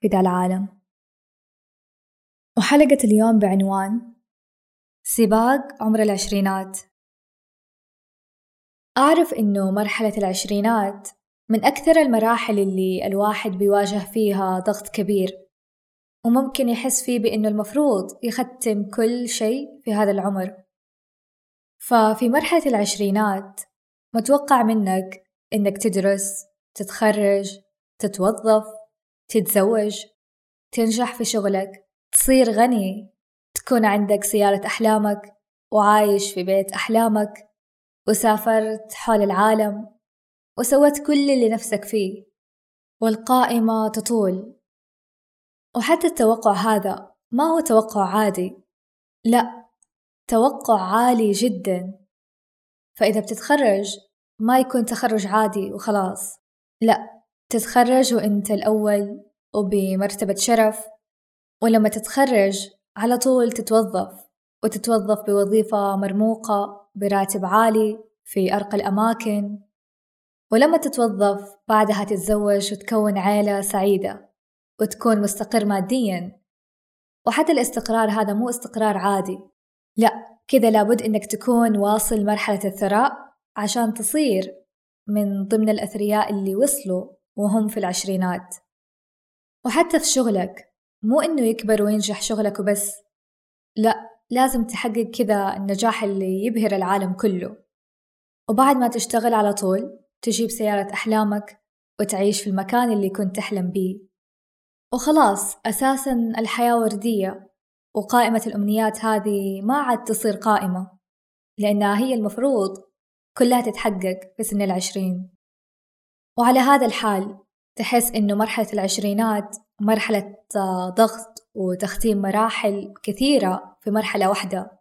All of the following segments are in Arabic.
في ذا العالم. وحلقة اليوم بعنوان سباق عمر العشرينات. أعرف إنه مرحلة العشرينات من أكثر المراحل اللي الواحد بيواجه فيها ضغط كبير وممكن يحس فيه بإنه المفروض يختم كل شيء في هذا العمر. ففي مرحلة العشرينات متوقع منك إنك تدرس تتخرج تتوظف تتزوج تنجح في شغلك تصير غني تكون عندك سيارة أحلامك وعايش في بيت أحلامك وسافرت حول العالم وسويت كل اللي نفسك فيه والقائمة تطول. وحتى التوقع هذا ما هو توقع عادي. لا توقع عالي جدا. فإذا بتتخرج ما يكون تخرج عادي وخلاص. لا تتخرج وانت الأول وبمرتبة شرف ولما تتخرج على طول تتوظف وتتوظف بوظيفة مرموقة براتب عالي في أرقى الأماكن. ولما تتوظف بعدها تتزوج وتكون عيلة سعيدة وتكون مستقر ماديا. وحتى الاستقرار هذا مو استقرار عادي. لا كذا لابد إنك تكون واصل مرحلة الثراء عشان تصير من ضمن الأثرياء اللي وصلوا وهم في العشرينات. وحتى في شغلك مو إنه يكبر وينجح شغلك وبس. لا لازم تحقق كذا النجاح اللي يبهر العالم كله. وبعد ما تشتغل على طول تجيب سيارة أحلامك وتعيش في المكان اللي كنت تحلم بيه. وخلاص أساسا الحياة وردية وقائمة الأمنيات هذه ما عاد تصير قائمة لأنها هي المفروض كلها تتحقق في سن العشرين. وعلى هذا الحال تحس إنه مرحلة العشرينات مرحلة ضغط وتختيم مراحل كثيرة في مرحلة واحدة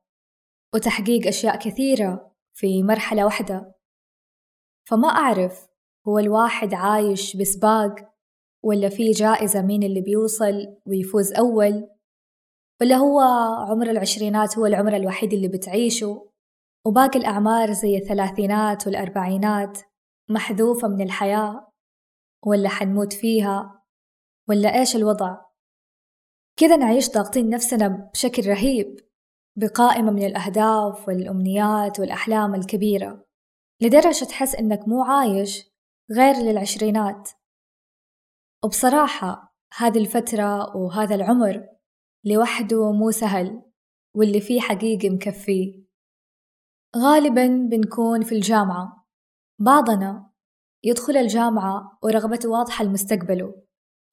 وتحقيق أشياء كثيرة في مرحلة واحدة. فما أعرف هو الواحد عايش بسباق ولا في جائزة مين اللي بيوصل ويفوز أول ولا هو عمر العشرينات هو العمر الوحيد اللي بتعيشه وباقي الأعمار زي الثلاثينات والأربعينات. محذوفة من الحياة ولا حنموت فيها ولا إيش الوضع؟ كذا نعيش ضاغطين نفسنا بشكل رهيب بقائمة من الأهداف والأمنيات والأحلام الكبيرة لدرجة تحس إنك مو عايش غير للعشرينات. وبصراحة هذه الفترة وهذا العمر لوحده مو سهل واللي فيه حقيقي مكفيه. غالبا بنكون في الجامعة. بعضنا يدخل الجامعة ورغبته واضحة لمستقبله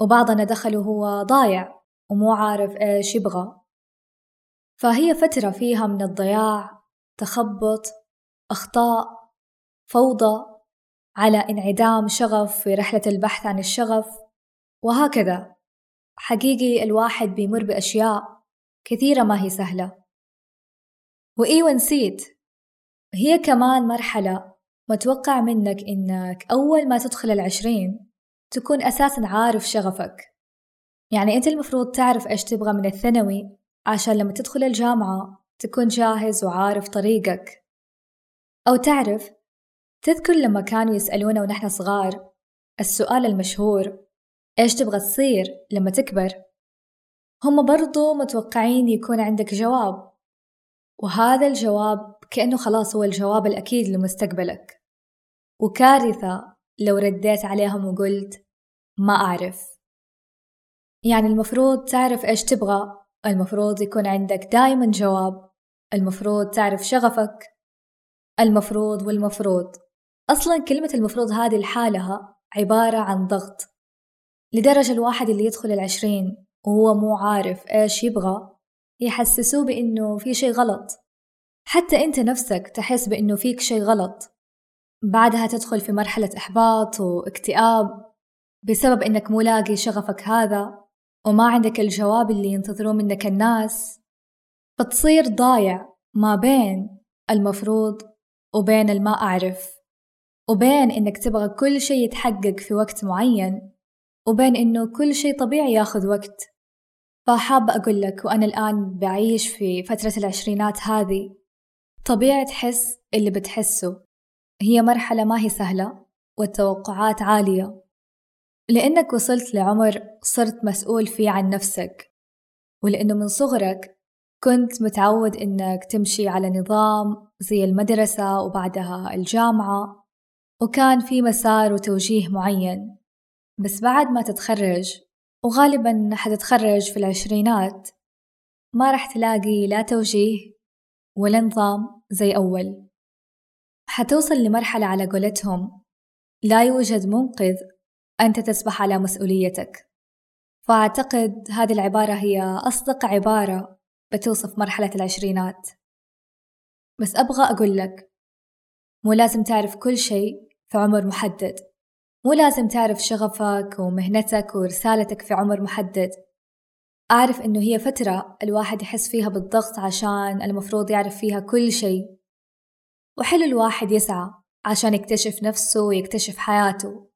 وبعضنا دخل وهو ضايع ومو عارف إيش يبغى. فهي فترة فيها من الضياع تخبط أخطاء فوضى على انعدام شغف في رحلة البحث عن الشغف. وهكذا حقيقي الواحد بيمر بأشياء كثيرة ما هي سهلة. وإيوة نسيت هي كمان مرحلة متوقع منك إنك أول ما تدخل العشرين تكون أساسا عارف شغفك. يعني أنت المفروض تعرف إيش تبغى من الثانوي عشان لما تدخل الجامعة تكون جاهز وعارف طريقك. أو تعرف تذكر لما كانوا يسألونا ونحن صغار السؤال المشهور إيش تبغى تصير لما تكبر؟ هم برضو متوقعين يكون عندك جواب. وهذا الجواب كأنه خلاص هو الجواب الأكيد لمستقبلك. وكارثة لو رديت عليهم وقلت ما أعرف. يعني المفروض تعرف إيش تبغى المفروض يكون عندك دايما جواب المفروض تعرف شغفك المفروض والمفروض. أصلا كلمة المفروض هذه لحالها عبارة عن ضغط لدرجة الواحد اللي يدخل العشرين وهو مو عارف إيش يبغى يحسسوه بإنه في شي غلط. حتى أنت نفسك تحس بإنه فيك شي غلط. بعدها تدخل في مرحلة إحباط واكتئاب بسبب إنك مو لاقي شغفك هذا وما عندك الجواب اللي ينتظرون منك الناس. فتصير ضايع ما بين المفروض وبين الما أعرف وبين إنك تبغى كل شيء يتحقق في وقت معين وبين إنه كل شيء طبيعي ياخذ وقت. فحابة أقول لك وأنا الآن بعيش في فترة العشرينات هذه طبيعي تحس اللي بتحسه. هي مرحلة ما هي سهلة والتوقعات عالية. لأنك وصلت لعمر صرت مسؤول فيه عن نفسك ولأنه من صغرك كنت متعود إنك تمشي على نظام زي المدرسة وبعدها الجامعة وكان في مسار وتوجيه معين. بس بعد ما تتخرج وغالبا حتتخرج في العشرينات ما رح تلاقي لا توجيه ولا نظام زي أول. حتوصل لمرحلة على قولتهم لا يوجد منقذ أنت تسبح على مسؤوليتك. فأعتقد هذه العبارة هي أصدق عبارة بتوصف مرحلة العشرينات. بس أبغى أقول لك مو لازم تعرف كل شيء في عمر محدد. مو لازم تعرف شغفك ومهنتك ورسالتك في عمر محدد. أعرف إنه هي فترة الواحد يحس فيها بالضغط عشان المفروض يعرف فيها كل شيء. وحلو الواحد يسعى عشان يكتشف نفسه ويكتشف حياته.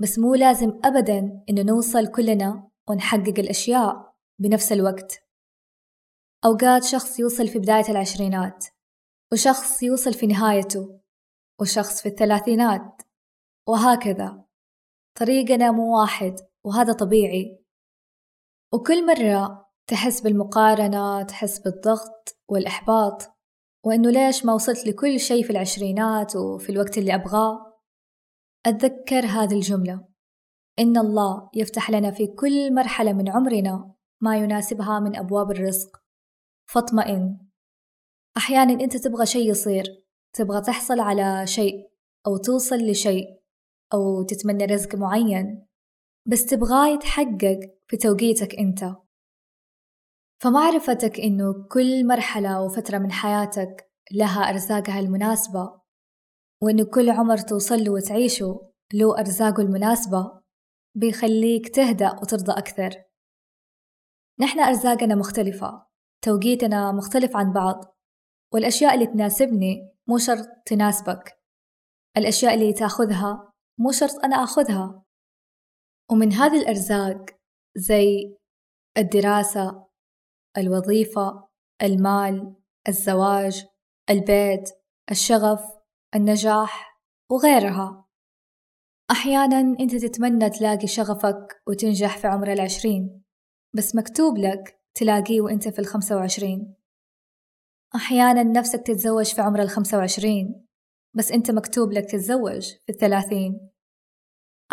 بس مو لازم أبدا إنه نوصل كلنا ونحقق الأشياء بنفس الوقت. أوقات شخص يوصل في بداية العشرينات وشخص يوصل في نهايته وشخص في الثلاثينات وهكذا. طريقنا مو واحد وهذا طبيعي. وكل مرة تحس بالمقارنة تحس بالضغط والإحباط وإنه ليش ما وصلت لكل شيء في العشرينات وفي الوقت اللي أبغاه؟ أتذكر هذه الجملة. إن الله يفتح لنا في كل مرحلة من عمرنا ما يناسبها من أبواب الرزق. فاطمئن. أحيانا أنت تبغى شيء يصير تبغى تحصل على شيء أو توصل لشيء أو تتمنى رزق معين بس تبغاه يتحقق في توقيتك أنت. فمعرفتك إنه كل مرحلة وفترة من حياتك لها أرزاقها المناسبة وإنه كل عمر توصل له وتعيشه له أرزاقه المناسبة بيخليك تهدأ وترضى أكثر. نحن أرزاقنا مختلفة توقيتنا مختلف عن بعض والأشياء اللي تناسبني مو شرط تناسبك. الأشياء اللي تاخذها مو شرط أنا أخذها. ومن هذه الأرزاق زي الدراسة الوظيفة المال الزواج البيت الشغف النجاح وغيرها. أحيانا أنت تتمنى تلاقي شغفك وتنجح في عمر العشرين بس مكتوب لك تلاقيه وأنت في الخمسة وعشرين. أحيانا نفسك تتزوج في عمر الخمسة وعشرين بس أنت مكتوب لك تتزوج في الثلاثين.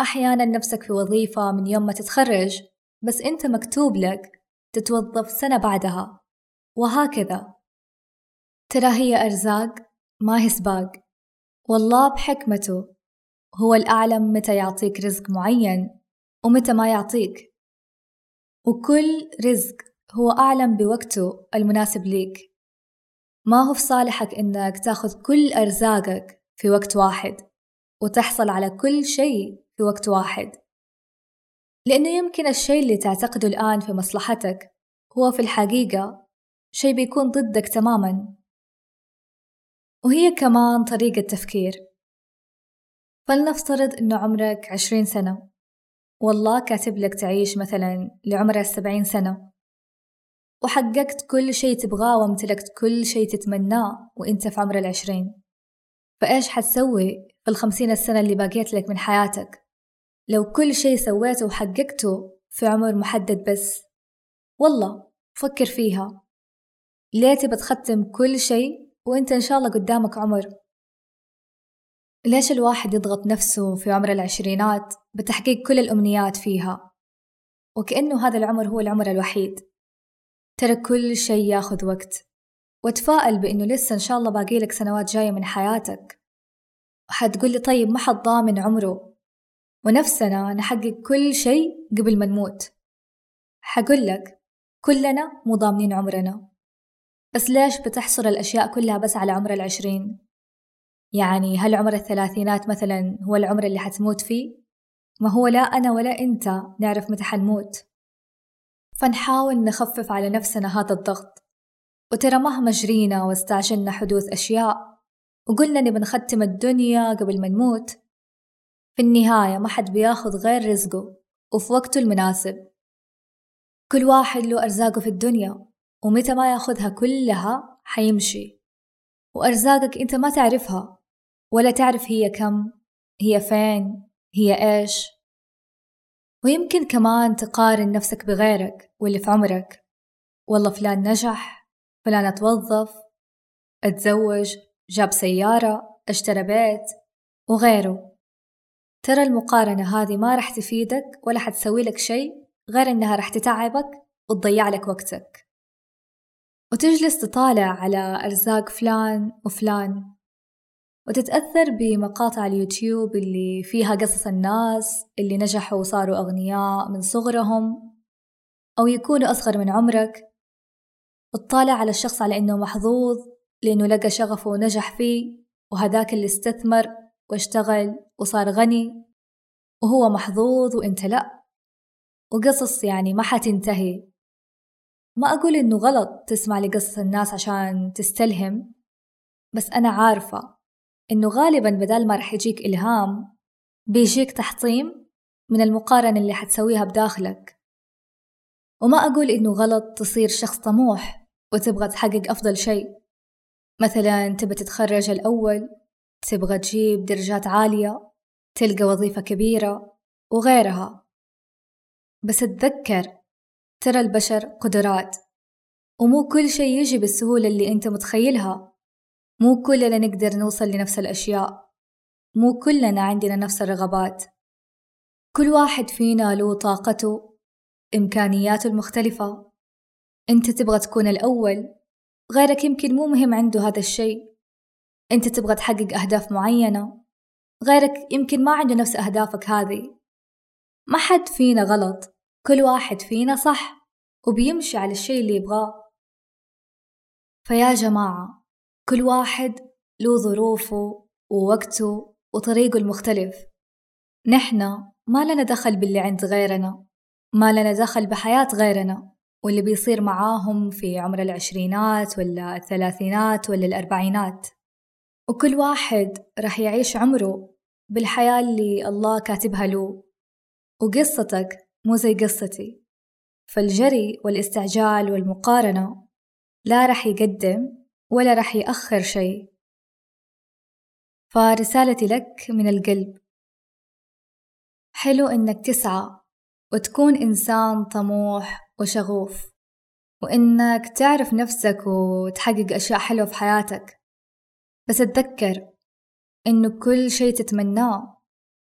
أحيانا نفسك في وظيفة من يوم ما تتخرج بس أنت مكتوب لك تتوظف سنة بعدها. وهكذا. ترى هي أرزاق ما هي سباق. والله بحكمته. هو الأعلم متى يعطيك رزق معين ومتى ما يعطيك. وكل رزق هو أعلم بوقته المناسب ليك. ما هو في صالحك إنك تاخذ كل أرزاقك في وقت واحد وتحصل على كل شيء في وقت واحد. لأنه يمكن الشيء اللي تعتقده الآن في مصلحتك هو في الحقيقة شيء بيكون ضدك تماما. وهي كمان طريقة تفكير. فلنفترض إنه عمرك عشرين سنة. والله كاتب لك تعيش مثلا لعمر السبعين سنة. وحققت كل شي تبغاه وامتلكت كل شي تتمناه وإنت في عمر العشرين. فإيش حتسوي في الخمسين السنة اللي باقيت لك من حياتك؟ لو كل شي سويته وحققته في عمر محدد بس. والله فكر فيها. ليه تبى تختم كل شي وأنت إن شاء الله قدامك عمر. ليش الواحد يضغط نفسه في عمر العشرينات بتحقيق كل الأمنيات فيها؟ وكأنه هذا العمر هو العمر الوحيد. ترى كل شي ياخذ وقت. وتفائل بإنه لسه إن شاء الله باقي لك سنوات جاية من حياتك. وحتقولي طيب ما حد ضامن عمره؟ ونفسنا نحقق كل شيء قبل ما نموت. حقول لك كلنا مو ضامنين عمرنا بس ليش بتحصر الأشياء كلها بس على عمر العشرين؟ يعني هل عمر الثلاثينات مثلا هو العمر اللي حتموت فيه؟ ما هو لا أنا ولا أنت نعرف متى حنموت فنحاول نخفف على نفسنا هذا الضغط وترى مهما جرينا واستعجلنا حدوث أشياء وقلنا نبي نختم الدنيا قبل ما نموت في النهاية ما حد بياخذ غير رزقه وفي وقته المناسب كل واحد له أرزاقه في الدنيا ومتى ما ياخذها كلها حيمشي. وأرزاقك أنت ما تعرفها ولا تعرف هي كم هي فين هي إيش. ويمكن كمان تقارن نفسك بغيرك واللي في عمرك. والله فلان نجح فلان توظف أتزوج جاب سيارة اشترى بيت وغيره. ترى المقارنة هذه ما رح تفيدك ولا حتسوي لك شيء. غير إنها رح تتعبك وتضيع لك وقتك. وتجلس تطالع على أرزاق فلان وفلان وتتأثر بمقاطع اليوتيوب اللي فيها قصص الناس اللي نجحوا وصاروا أغنياء من صغرهم أو يكونوا أصغر من عمرك وتطالع على الشخص على إنه محظوظ لأنه لقى شغفه ونجح فيه وهذاك اللي استثمر واشتغل وصار غني وهو محظوظ وإنت لأ. وقصص يعني ما حتنتهي. ما أقول إنه غلط تسمع لقصص الناس عشان تستلهم بس أنا عارفة إنه غالبا بدال ما رح يجيك إلهام بيجيك تحطيم من المقارنة اللي حتسويها بداخلك. وما أقول إنه غلط تصير شخص طموح وتبغى تحقق أفضل شيء. مثلا تبى تتخرج الأول تبغى تجيب درجات عالية تلقى وظيفة كبيرة وغيرها. بس اتذكر ترى البشر قدرات ومو كل شيء يجي بالسهولة اللي أنت متخيلها. مو كلنا نقدر نوصل لنفس الأشياء. مو كلنا عندنا نفس الرغبات. كل واحد فينا له طاقته إمكانياته المختلفة. أنت تبغى تكون الأول غيرك يمكن مو مهم عنده هذا الشيء. أنت تبغى تحقق أهداف معينة غيرك يمكن ما عنده نفس أهدافك هذه. ما حد فينا غلط كل واحد فينا صح وبيمشي على الشيء اللي يبغاه. فيا جماعة كل واحد له ظروفه ووقته وطريقه المختلف. نحنا ما لنا دخل باللي عند غيرنا ما لنا دخل بحياة غيرنا واللي بيصير معاهم في عمر العشرينات ولا الثلاثينات ولا الأربعينات. وكل واحد راح يعيش عمره بالحياة اللي الله كاتبها له. وقصتك مو زي قصتي. فالجري والاستعجال والمقارنة لا رح يقدم ولا رح يأخر شيء. فرسالتي لك من القلب. حلو إنك تسعى وتكون إنسان طموح وشغوف وإنك تعرف نفسك وتحقق أشياء حلوة في حياتك. بس اتذكر إنه كل شي تتمناه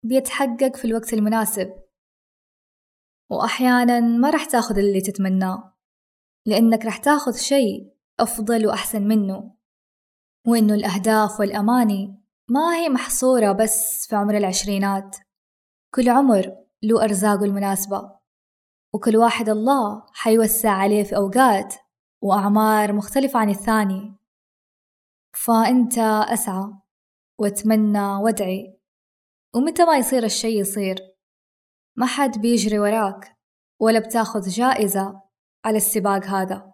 بيتحقق في الوقت المناسب. وأحيانا ما رح تاخذ اللي تتمناه لأنك رح تاخذ شيء أفضل وأحسن منه وإنه الأهداف والأماني ما هي محصورة بس في عمر العشرينات. كل عمر له أرزاقه المناسبة وكل واحد الله حيوسع عليه في أوقات وأعمار مختلفة عن الثاني. فأنت أسعى وأتمنى وأدعي ومتى ما يصير الشي يصير. ما حد بيجري وراك ولا بتاخذ جائزة على السباق هذا.